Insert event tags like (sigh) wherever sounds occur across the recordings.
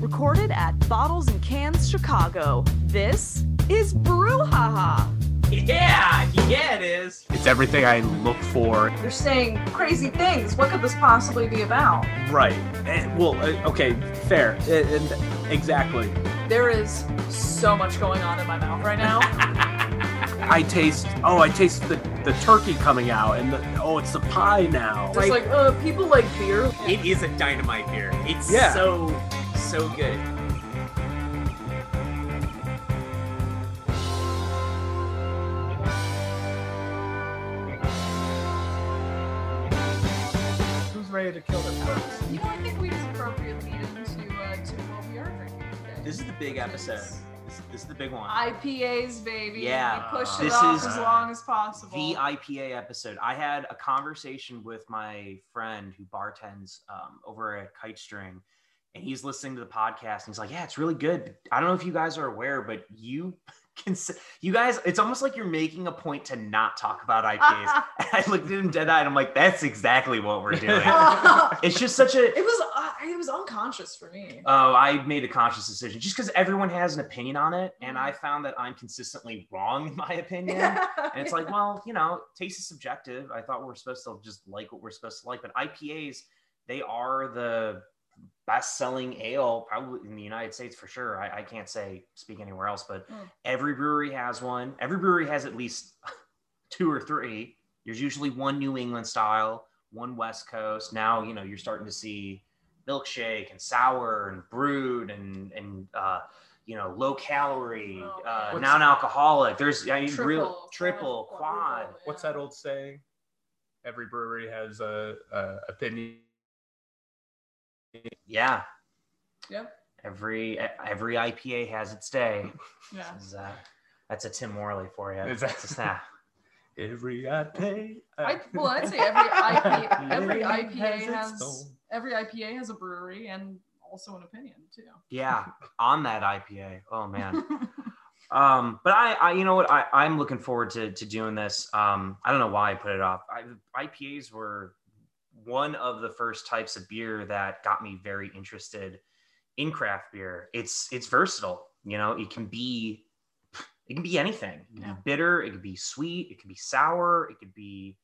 recorded at Bottles and Cans Chicago. This is Brouhaha. Yeah, yeah, it is. It's everything I look for. They're saying crazy things. What could this possibly be about? Right. Eh, well, uh, okay, fair. Eh, and exactly. There is so much going on in my mouth right now. (laughs) I taste. Oh, I taste the, the turkey coming out, and the, oh, it's the pie now. Just like, uh, people like beer. It is a dynamite beer. It's Yeah. so, so good. who's ready to kill their pets? You know, I think we just appropriately into uh, to what we are drinking today. This is the big episode. This, this is the big one. IPAs, baby. Yeah. We push it This off is as long as possible. the IPA episode. I had a conversation with my friend who bartends um, over at Kite String, and he's listening to the podcast. And he's like, "Yeah, it's really good. I don't know if you guys are aware, but you (laughs) can, s- you guys, it's almost like you're making a point to not talk about IPAs." (laughs) I looked at him dead eyed. I'm like, "That's exactly what we're doing." (laughs) it's just such a it was uh, it was unconscious for me. Oh, I made a conscious decision just because everyone has an opinion on it, and I found that I'm consistently wrong in my opinion. And it's like, well, you know, taste is subjective. I thought we're supposed to just like what we're supposed to like, but IPAs, they are the best-selling ale probably in the United States for sure. I, I can't say speak anywhere else, but Mm. every brewery has one. Every brewery has at least (laughs) two or three. There's usually one New England style, one West Coast. Now, you know, you're starting to see milkshake and sour and brewed and and uh, you know low calorie, Oh, uh, non-alcoholic. There's I mean, Triple, real triple, quad, quad. What's that old saying? Every brewery has a, a opinion. Yeah, Yep. every every IPA has its day. Yeah. This is, uh, that's a Tim Morley for you. Is that- It's just that. Every IPA. I, well, I'd say every IPA, (laughs) every IPA has has every IPA has a brewery and also an opinion too. Yeah, (laughs) on that IPA. Oh man. (laughs) Um, but I, I, you know what, I, I'm looking forward to to doing this. Um, I don't know why I put it off. I, IPAs were one of the first types of beer that got me very interested in craft beer. It's it's versatile. You know, it can be it can be anything. It can Yeah. be bitter. It could be sweet. It could be sour. It could be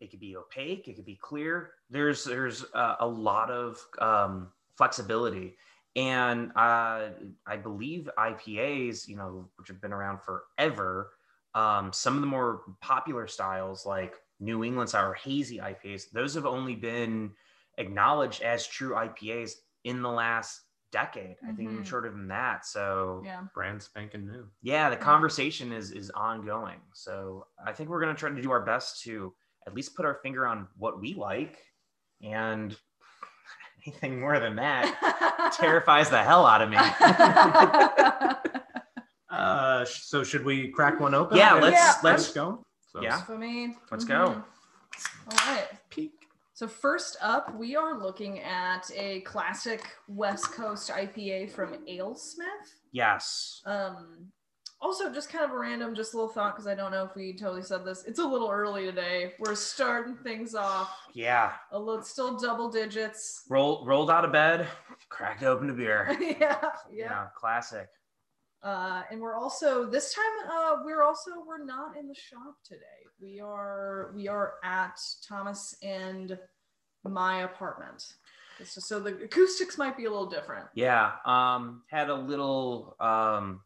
it could be opaque. It could be clear. There's there's uh, a lot of um, flexibility and uh, I believe IPAs, you know, which have been around forever, um, some of the more popular styles like New England style or hazy IPAs, those have only been acknowledged as true IPAs in the last decade. I think even Mhm. shorter than that. So Yeah. Brand spanking new. yeah, the conversation is is ongoing. So I think we're gonna try to do our best to at least put our finger on what we like, and (laughs) anything more than that (laughs) terrifies the hell out of me. (laughs) Uh, so should we crack one open? Yeah, let's- Yeah. let's- go. So Yeah. For me. Let's Mhm. go. All right. Peak. So first up, we are looking at a classic West Coast IPA from AleSmith. Yes. Um, also, just kind of a random, just a little thought because I don't know if we totally said this. It's a little early today. We're starting things off Yeah. a little, still double digits. Roll rolled out of bed, cracked open a beer. (laughs) yeah, yeah. Yeah, classic. Uh, and we're also this time uh, we're also we're not in the shop today. We are we are at Thomas and my apartment. Just, so the acoustics might be a little different. Yeah. Um, had a little um,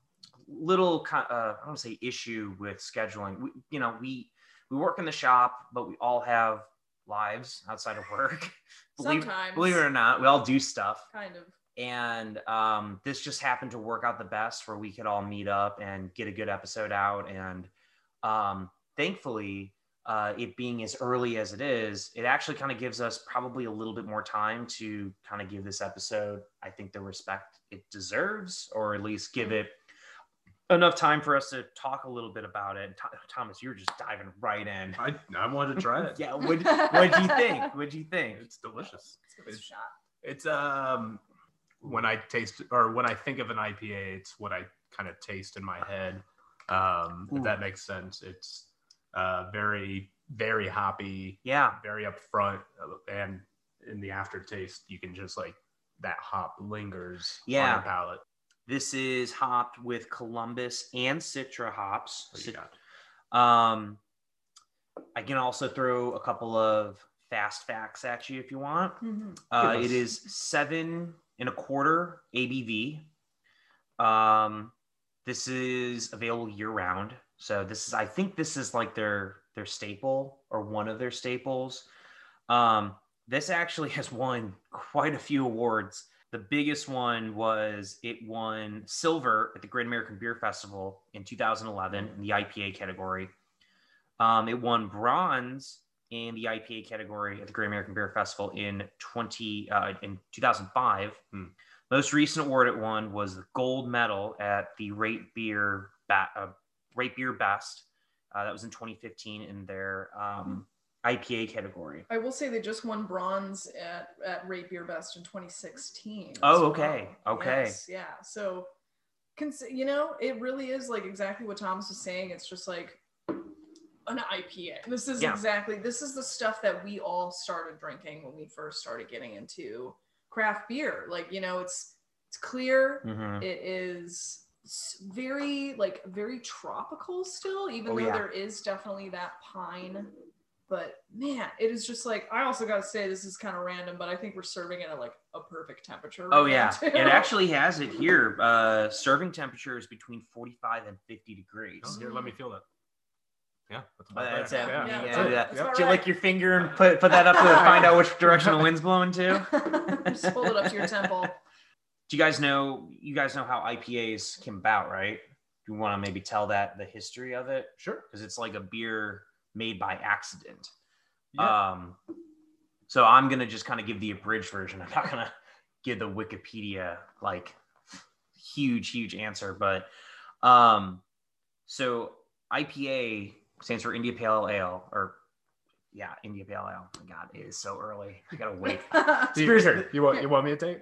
little uh, I don't want to say issue with scheduling. We, you know, we we work in the shop, but we all have lives outside of work. (laughs) believe, Sometimes, believe it or not, we all do stuff. kind of. And um, this just happened to work out the best where we could all meet up and get a good episode out and um, thankfully uh, it being as early as it is it actually kind of gives us probably a little bit more time to kind of give this episode i think the respect it deserves or at least give it enough time for us to talk a little bit about it Th- thomas you're just diving right in I, I wanted to try it. yeah what what do you think what do you think It's delicious. Let's give this a It's, shot. it's um when I taste or when I think of an IPA, it's what I kind of taste in my head. Um, Ooh. if that makes sense. It's uh very very hoppy, yeah very upfront, uh, and in the aftertaste, you can just like that hop lingers Yeah. on your palate. This is hopped with Columbus and Citra hops. What do you Cit- Um, I can also throw a couple of fast facts at you if you want. Mhm. Uh, Give it is seven and a quarter ABV. Um, this is available year round. So this is, I think this is like their their staple or one of their staples. Um, this actually has won quite a few awards. The biggest one was it won silver at the Great American Beer Festival in 2011 in the IPA category. Um, it won bronze in the IPA category at the Great American Beer Festival in 20 uh, in 2005. Hmm. Most recent award it won was the gold medal at the Rate Beer ba- uh, Rate Beer Best. Uh, that was in 2015 in their um, IPA category. I will say they just won bronze at at Rate Beer Best in 2016. as Oh, well. okay. Okay. Yes, yeah. So, cons- you know, it really is like exactly what Thomas was saying. It's just like an IPA. This is Yeah. exactly this is the stuff that we all started drinking when we first started getting into craft beer. Like, you know, it's it's clear. Mhm. It is very like very tropical still, even Oh, though yeah. there is definitely that pine. But man, it is just like I also got to say this is kind of random, but I think we're serving it at like a perfect temperature. Oh yeah, too. it actually has it here. Uh, serving temperature is between 45 and 50 degrees. Oh, here, let me feel that. Yeah, that's about that's there. it. Yeah, Yeah, Yeah, that's do That's Yep. Do you right. lick your finger and put put that up to find out which direction the wind's blowing to? (laughs) Just hold it up to your temple. Do you guys know? You guys know how IPAs came about, right? Do you want to maybe tell that the history of it? Sure. Because it's like a beer made by accident. Yeah. Um, so I'm gonna just kind of give the abridged version. I'm not gonna give the Wikipedia like huge, huge answer, but um, so IPA stands for India Pale Ale, or yeah, India Pale Ale. My God, it is so early. I gotta wait. (laughs) Do you, you want you want me to take?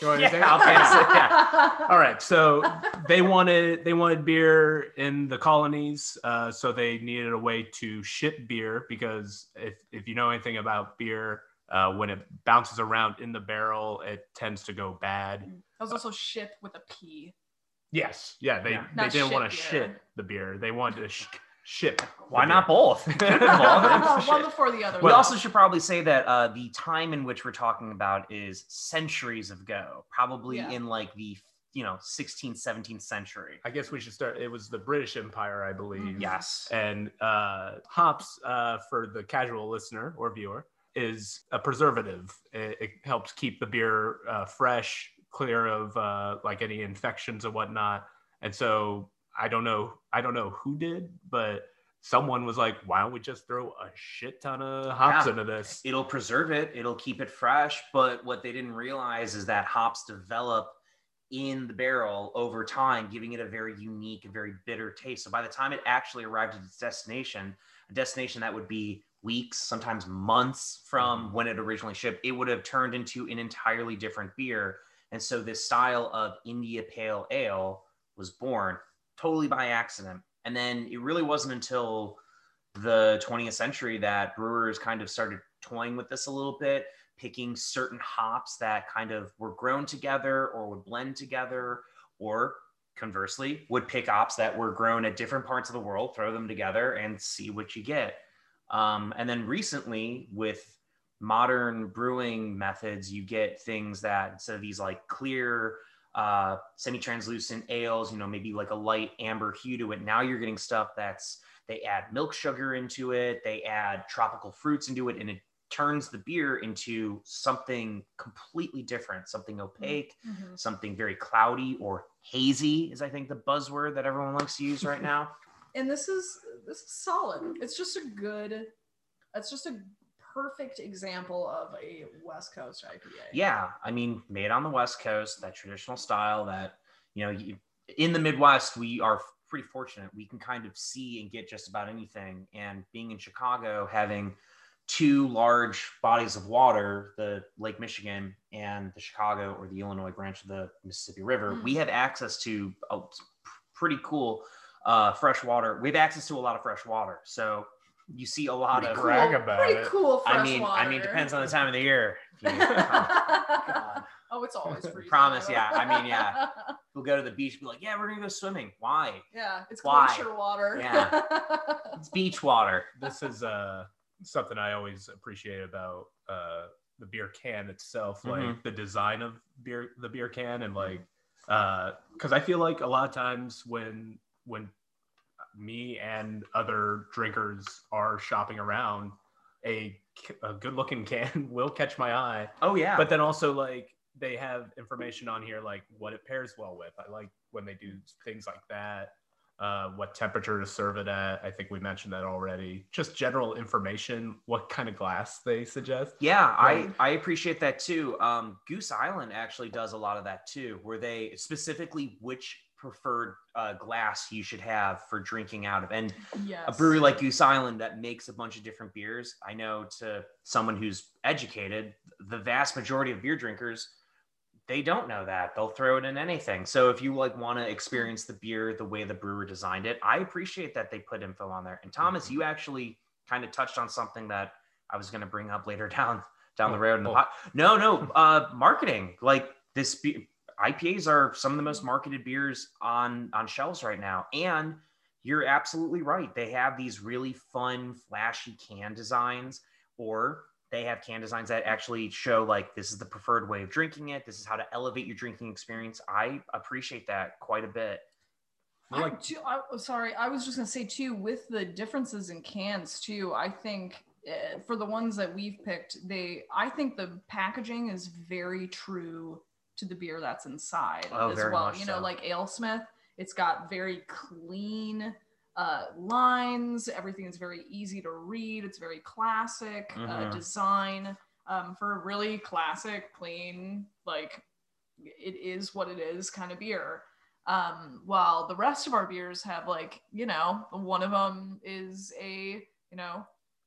You want me to take? yeah, I'll pass it. Yeah. (laughs) All right. So they wanted they wanted beer in the colonies, uh, so they needed a way to ship beer because if if you know anything about beer, uh, when it bounces around in the barrel, it tends to go bad. That was also ship with a P. Yes. Yeah. They Yeah. they Not didn't want to shit beer. shit the beer. They wanted to sh- ship. Why not both? (laughs) (laughs) (laughs) One before the other. We also should probably say that uh, the time in which we're talking about is centuries ago, probably Yeah. in like the you know 16th, 17th century. I guess we should start. It was the British Empire, I believe. Mhm. Yes. And uh, hops, uh, for the casual listener or viewer, is a preservative. It, it helps keep the beer uh, fresh, clear of uh, like any infections and whatnot. And so I don't know, I don't know who did, but someone was like, "Why don't we just throw a shit ton of hops Yeah. into this?" It'll preserve it. It'll keep it fresh. But what they didn't realize is that hops develop in the barrel over time, giving it a very unique and very bitter taste. So by the time it actually arrived at its destination, a destination that would be weeks, sometimes months from mm-hmm. when it originally shipped, it would have turned into an entirely different beer. And so this style of India Pale Ale was born totally by accident. And then it really wasn't until the 20th century that brewers kind of started toying with this a little bit, picking certain hops that kind of were grown together or would blend together, or conversely, would pick hops that were grown at different parts of the world, throw them together, and see what you get. Um, and then recently, with modern brewing methods, you get things that instead of these like clear, uh, semi-translucent ales, you know, maybe like a light amber hue to it. Now you're getting stuff that's they add milk sugar into it, they add tropical fruits into it, and it turns the beer into something completely different, something opaque, Mhm. something very cloudy or hazy is I think the buzzword that everyone likes to use right (laughs) now. And this is this is solid. It's just a good. It's just a perfect example of a West Coast IPA. Yeah, I mean, made on the West Coast, that traditional style that you know, you, in the Midwest, we are pretty fortunate. We can kind of see and get just about anything. And being in Chicago, having two large bodies of water, the Lake Michigan and the Chicago or the Illinois branch of the Mississippi River, Mm. we have access to a pretty cool uh, fresh water. We have access to a lot of fresh water. So you see a lot Pretty of. brag about pretty it. cool fresh I mean, water. I mean, depends on the time of the year. (laughs) Oh, God. (laughs) Oh, it's always (laughs) freezing. Promise, yeah. I mean, yeah. We'll go to the beach, be like, yeah, we're gonna go swimming. Why? yeah, it's Why? glacier water. Yeah. It's beach water. this is uh something I always appreciate about uh the beer can itself, like Mhm. the design of beer the beer can and like uh because I feel like a lot of times when when me and other drinkers are shopping around, a, a good looking can (laughs) will catch my eye. Oh yeah. But then also like they have information on here like what it pairs well with. I like when they do things like that. Uh, what temperature to serve it at? I think we mentioned that already. Just general information, what kind of glass they suggest. Yeah, Right. I, I appreciate that too. Um, Goose Island actually does a lot of that too, where they specifically which preferred uh, glass you should have for drinking out of. And yes. a brewery like Goose Island that makes a bunch of different beers, I know to someone who's educated, the vast majority of beer drinkers, they don't know that. They'll throw it in anything. So if you like want to experience the beer the way the brewer designed it, I appreciate that they put info on there. And Thomas, you actually kind of touched on something that I was going to bring up later (laughs) down down the Oh, road in the oh. pot. No, no, uh marketing. Like this be- IPAs are some of the most marketed beers on on shelves right now and you're absolutely right. They have these really fun, flashy can designs, or they have can designs that actually show like this is the preferred way of drinking it. This is how to elevate your drinking experience. I appreciate that quite a bit. I, like- do- I, oh, sorry, I was just gonna say too, with the differences in cans too. I think uh, for the ones that we've picked, they, I think the packaging is very true to the beer that's inside Oh, as well. You know, so. like AleSmith, it's got very clean uh, lines. Everything is very easy to read. It's very classic uh, Mhm. design um, for a really classic, clean, like it is what it is kind of beer. Um, while the rest of our beers have like, you know, one of them is a, you know,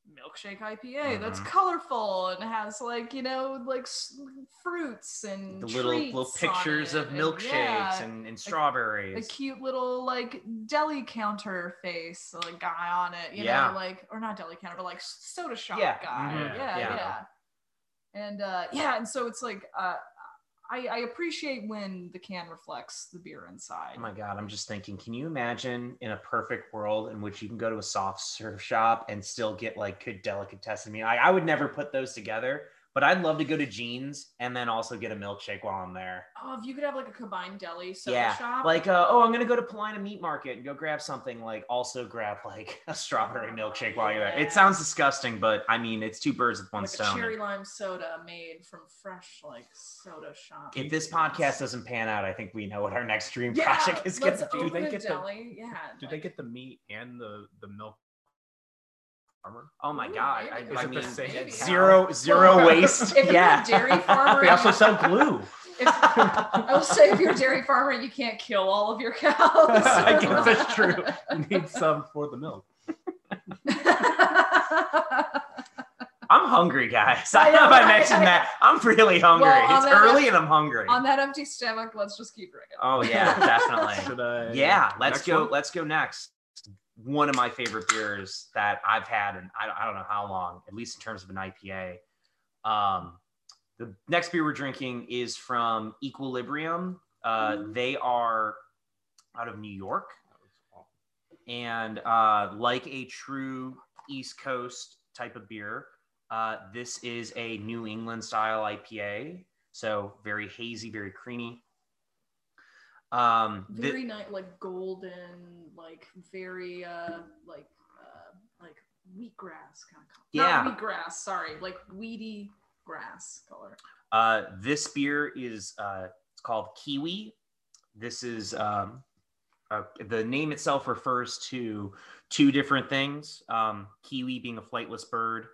milkshake IPA that's Mhm. colorful and has like, you know, like s- fruits and The little little pictures of milkshakes yeah, and, and a strawberries. cute little like deli counter face like guy on it, you Yeah. know, like or not deli counter, but like soda shop Yeah. guy. Mhm. Yeah, Yeah. yeah. And uh yeah, and so it's like uh I, I appreciate when the can reflects the beer inside. Oh my god, I'm just thinking, can you imagine in a perfect world in which you can go to a soft serve shop and still get like good delicatessen meat? I, I would never put those together, but I'd love to go to Gene's and then also get a milkshake while I'm there. Oh, if you could have like a combined deli soda yeah. shop. Like uh, oh, I'm gonna go to Paulina Meat Market and go grab something, like also grab like (laughs) a strawberry milkshake while you're there. It sounds disgusting, but I mean it's two birds with one like a stone. cherry lime soda made from fresh like soda shop. if this podcast doesn't pan out, I think we know what our next dream yeah, project is let's gonna be. open they a get the- deli. yeah. Do they get the meat and the the milk farmer? Oh my god! maybe. I, Is I it the mean, same zero zero Well, waste. if you're a yeah. dairy (laughs) farmer, we also sell glue. If, I will say, if you're a dairy farmer, you can't kill all of your cows. (laughs) I guess that's true. You need some for the milk. (laughs) I'm hungry, guys. I I know if know, I right? mentioned that. I'm really hungry. Well, it's that- early and I'm hungry. On that empty stomach, let's just keep drinking. Oh yeah, definitely. Should I? yeah, let's go. one? Let's go next. One of my favorite beers that I've had, and I, I don't know how long, at least in terms of an IPA. Um, the next beer we're drinking is from Equilibrium. Uh, they are out of New York, and uh, like a true East Coast type of beer, uh, this is a New England style IPA. So very hazy, very creamy. Um, Very nice, like golden, like very uh like uh like wheatgrass kind of color. Yeah. Not wheatgrass, sorry, like weedy grass color. Uh, this beer is uh, it's called Kiwi. This is um, uh, the name itself refers to two different things. Um, kiwi being a flightless bird.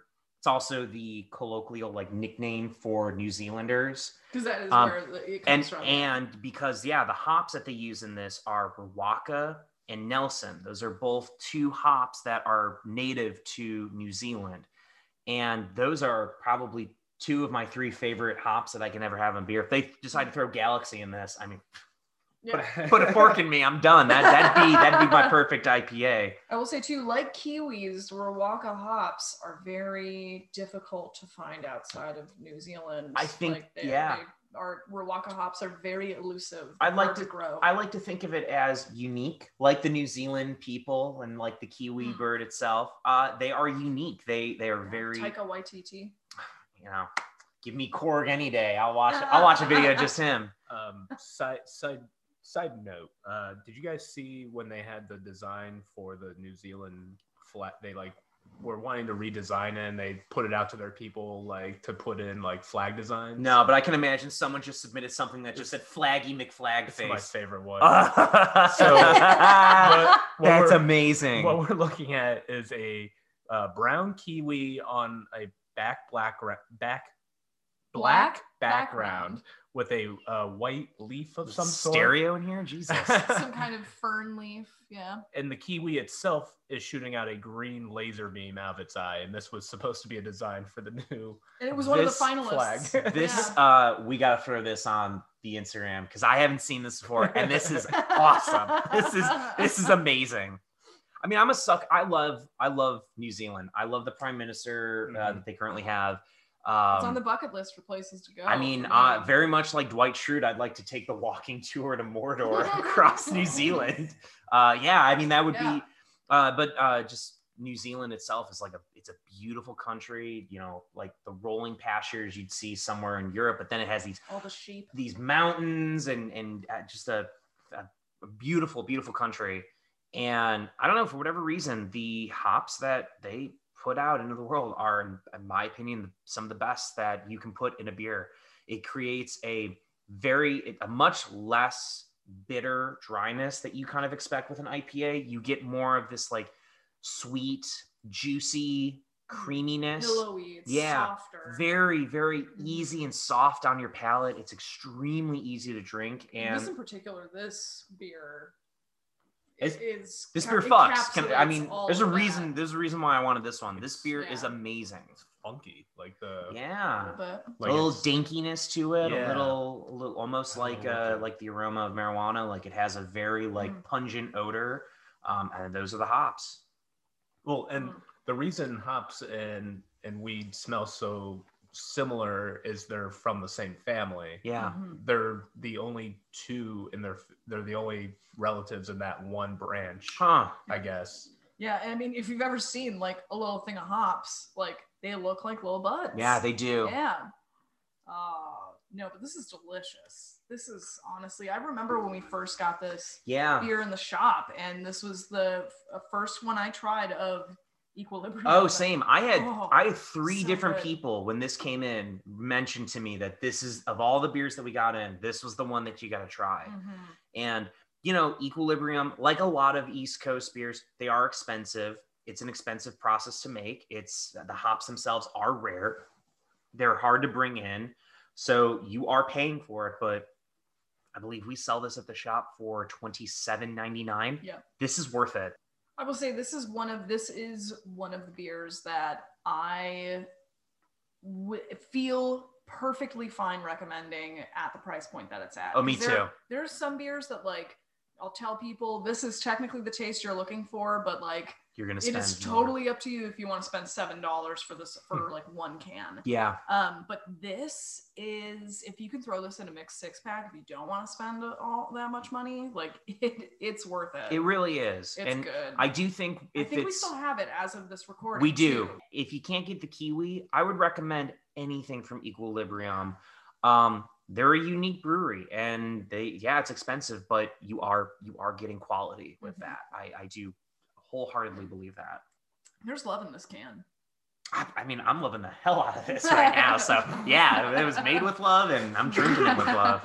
It's also the colloquial like nickname for New Zealanders. Because that is Um, where it and comes from. and because yeah, the hops that they use in this are Riwaka and Nelson. Those are both two hops that are native to New Zealand, and those are probably two of my three favorite hops that I can ever have in beer. If they decide to throw Galaxy in this, I mean, Yeah. put a fork in me, I'm done. That that'd be that'd be my (laughs) perfect IPA. I will say too, like kiwis, Riwaka hops are very difficult to find outside of New Zealand. I think- Like, they- yeah. they- our Riwaka hops are very elusive. I'd like hard to- grow. I like to think of it as unique, like the New Zealand people and like the kiwi Mm. bird itself. Uh, they are unique. They they are very Taika Waititi. (sighs) you know. Give me Korg any day. I'll watch. I'll (laughs) watch a video just him. Um, side side side note. Uh, did you guys see when they had the design for the New Zealand flat? They like were wanting to redesign it, and they put it out to their people like to put in like flag designs. No, but I can imagine someone just submitted something that just said Flaggy McFlag it's my favorite one. (laughs) (laughs) so What- what that's amazing. what we're looking at is a uh, brown kiwi on a back black ra- back black, Black background, with a uh, white leaf of some sort. stereo in here, Jesus. (laughs) Some kind of fern leaf. Yeah. and the kiwi itself is shooting out a green laser beam out of its eye, and this was supposed to be a design for the new. And it was one of the finalists. flag. (laughs) this Yeah. uh we gotta throw this on the instagram because i haven't seen this before and this is (laughs) awesome this is this is amazing i mean i'm a suck i love i love new zealand i love the prime minister uh, Mhm. that they currently have it's on um the bucket list for places to go. I mean, uh, very much like Dwight Schrute, I'd like to take the walking (laughs) tour to Mordor (laughs) across New Zealand. Uh, yeah, I mean that would Yeah. be, uh, but uh, just New Zealand itself is like a it's a beautiful country. You know, like the rolling pastures you'd see somewhere in Europe, but then it has these all the sheep. these mountains and and uh, just a, a beautiful beautiful country and i don't know for whatever reason the hops that they put out into the world are in, in my opinion some of the best that you can put in a beer it creates a very a much less bitter dryness that you kind of expect with an ipa you get more of this like sweet juicy creaminess Pillowy. Yeah, softer. very very Mhm. easy and soft on your palate it's extremely easy to drink And and this in particular, this beer It's- is this beer fucks Can, i mean there's a of that. reason there's a reason why i wanted this one this beer is amazing It's funky, like the yeah But like a little it's- dinkiness to it Yeah. a little a little almost like like uh it. like the aroma of marijuana like it has a very like Mm. pungent odor um and those are the hops well, and Mm. the reason hops and and weed smell so similar is they're from the same family. yeah Mhm. They're the only two in their they're the only relatives in that one branch, huh I guess. yeah, I mean, if you've ever seen like a little thing of hops, like they look like little buds. yeah they do Yeah. Uh, no, but this is delicious. This is honestly, I remember when we first got this yeah beer in the shop, and this was the f- uh, first one I tried of Equilibrium. Oh, same. I had Oh, I had three so different good. people when this came in mentioned to me that this is of all the beers that we got in, this was the one that you got to try. Mhm. And you know, Equilibrium, like a lot of East Coast beers, they are expensive. It's an expensive process to make. It's the hops themselves are rare. They're hard to bring in. So you are paying for it, but I believe we sell this at the shop for $27.99. Yeah. This is worth it. I will say this is one of this is one of the beers that I w- feel perfectly fine recommending at the price point that it's at. Oh, me there- too. There's some beers that like I'll tell people this is technically the taste you're looking for, but like You're gonna it is more. totally up to you if you want to spend seven dollars for this for like one can. Yeah. Um, but this is if you can throw this in a mixed six pack, if you don't want to spend all that much money, like (laughs) it, it's worth it. It really is. it's and good. I do think I if think we still have it as of this recording. we do. too. If you can't get the kiwi, I would recommend anything from Equilibrium. Um, they're a unique brewery, and they yeah, it's expensive, but you are you are getting quality with Mhm. that. I I do wholeheartedly believe that. There's love in this can. I, I mean, I'm loving the hell out of this (laughs) right now. So yeah, it was made with love, and I'm drinking it with love.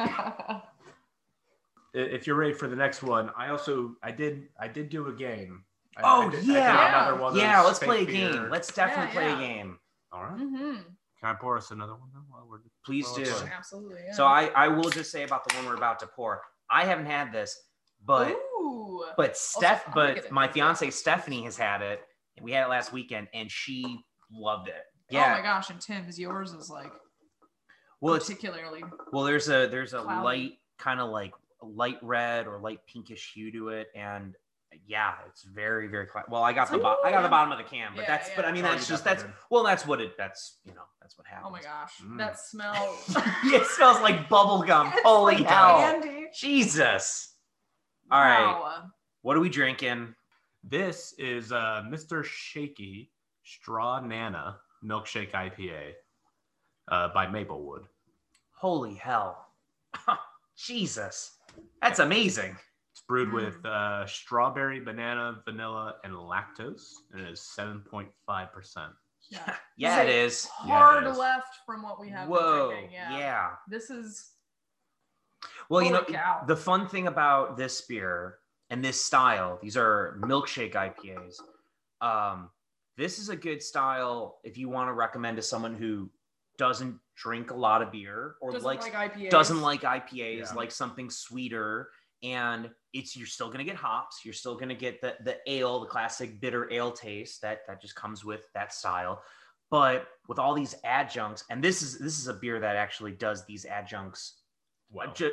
If you're ready for the next one, I also I did I did do a game. I- Oh, I did, I did yeah. another one Yeah, let's play a fake game. Let's definitely Yeah, play yeah. a game. All right. Mm-hmm. Can I pour us another one then while we're Please Well, do. let's. Absolutely. Yeah. So I I will just say about the one we're about to pour. I haven't had this, but Ooh. but Steph, I'm gonna get but my fiance Stephanie has had it, and we had it last weekend, and she loved it. Oh yeah. Oh my gosh, and Tim's yours is like well, particularly well. There's a there's a Cloudy. light kind of like light red or light pinkish hue to it, and yeah, it's very very well. I got It's the like- bo- I got the bottom of the can, but Yeah, that's but. I mean that's just that's well that's what it that's you know that's what happens. Oh my gosh, Mm. that smell. (laughs) it smells like bubble (laughs) gum. It's Holy like hell! candy. Jesus! All right, Wow. what are we drinking? This is uh, Mr. Shaky Straw Nana Milkshake IPA uh, by Maplewood. Holy hell! (laughs) Jesus, that's amazing. It's brewed Mm. with uh, strawberry, banana, vanilla, and lactose, and it is 7.5%. Yeah. (laughs) Yeah, it This is. Yeah, Hard it is. left from what we have. been Whoa, drinking, yeah. yeah. This is. Well, you know, cow. the fun thing about this beer and this style, these are milkshake IPAs. Um, this is a good style if you want to recommend to someone who doesn't drink a lot of beer or Doesn't likes like IPAs. doesn't like IPAs, Yeah. like something sweeter. And it's you're still gonna get hops. You're still gonna get the the ale, the classic bitter ale taste that that just comes with that style. But with all these adjuncts, and this is this is a beer that actually does these adjuncts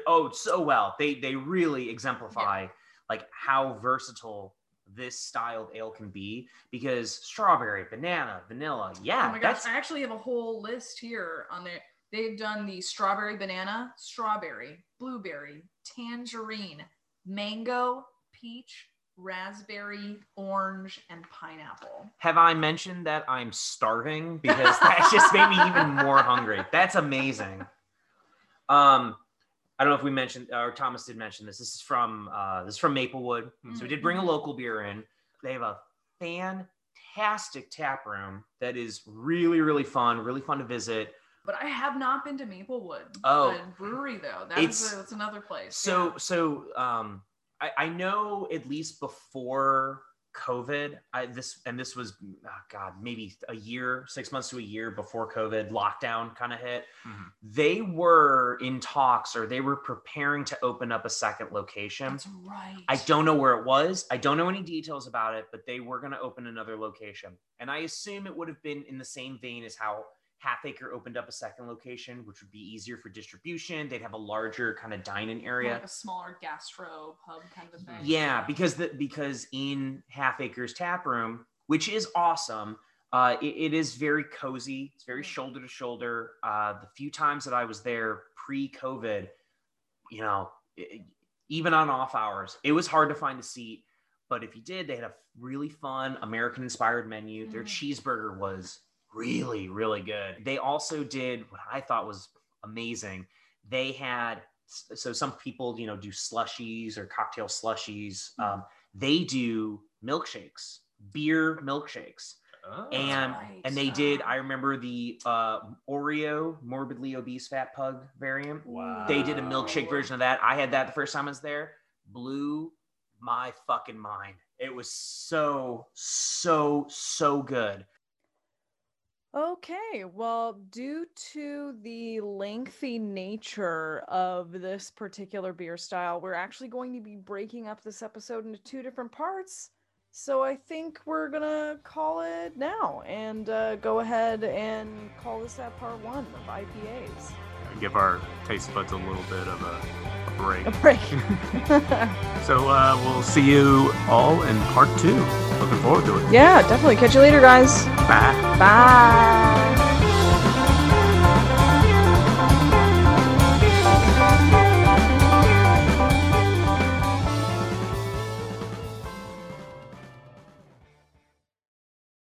oh so well. They they really exemplify like how versatile this styled ale can be because strawberry, banana, vanilla, yeah, Oh my gosh, I actually have a whole list here on there. They've done the strawberry banana, strawberry, blueberry, tangerine, mango, peach, raspberry, orange, and pineapple. Have I mentioned that I'm starving? Because that just made me even more hungry. That's amazing. Um, I don't know if we mentioned or Thomas did mention this. This is from uh, this is from Maplewood. So we did bring a local beer in. They have a fantastic tap room that is really really fun, really fun to visit. But I have not been to Maplewood. Oh. the brewery though. That's It's- a, that's another place. So yeah. so um, I, I know at least before COVID, I this and this was oh God maybe a year, six months to a year before COVID lockdown kind of hit. Mhm. They were in talks or they were preparing to open up a second location. that's right. I don't know where it was. I don't know any details about it, but they were going to open another location. And I assume it would have been in the same vein as how Half Acre opened up a second location, which would be easier for distribution. They'd have a larger kind of dining area. Like a smaller gastro pub kind of thing. Yeah, because the because in Half Acres Tap Room, which is awesome, uh, it, it is very cozy. It's very Mm. shoulder to shoulder. Uh, the few times that I was there pre-COVID, you know, it- even on off hours, it was hard to find a seat. But if you did, they had a really fun American-inspired menu. Their Mhm. cheeseburger was really, really good. They also did what I thought was amazing. They had so some people, you know, do slushies or cocktail slushies. Mhm. Um, they do milkshakes, beer milkshakes, Oh. and and they did. I remember the uh, Oreo morbidly obese fat pug variant. wow. They did a milkshake version of that. I had that the first time I was there. Blew my fucking mind. It was so so so good. Okay, well, due to the lengthy nature of this particular beer style, we're actually going to be breaking up this episode into two different parts. So I think we're gonna call it now and uh, go ahead and call this at part one of IPAs. Give our taste buds a little bit of a, a break. A break. (laughs) So uh, we'll see you all in part two. Looking forward to it. yeah, definitely. Catch you later, guys. Bye. Bye.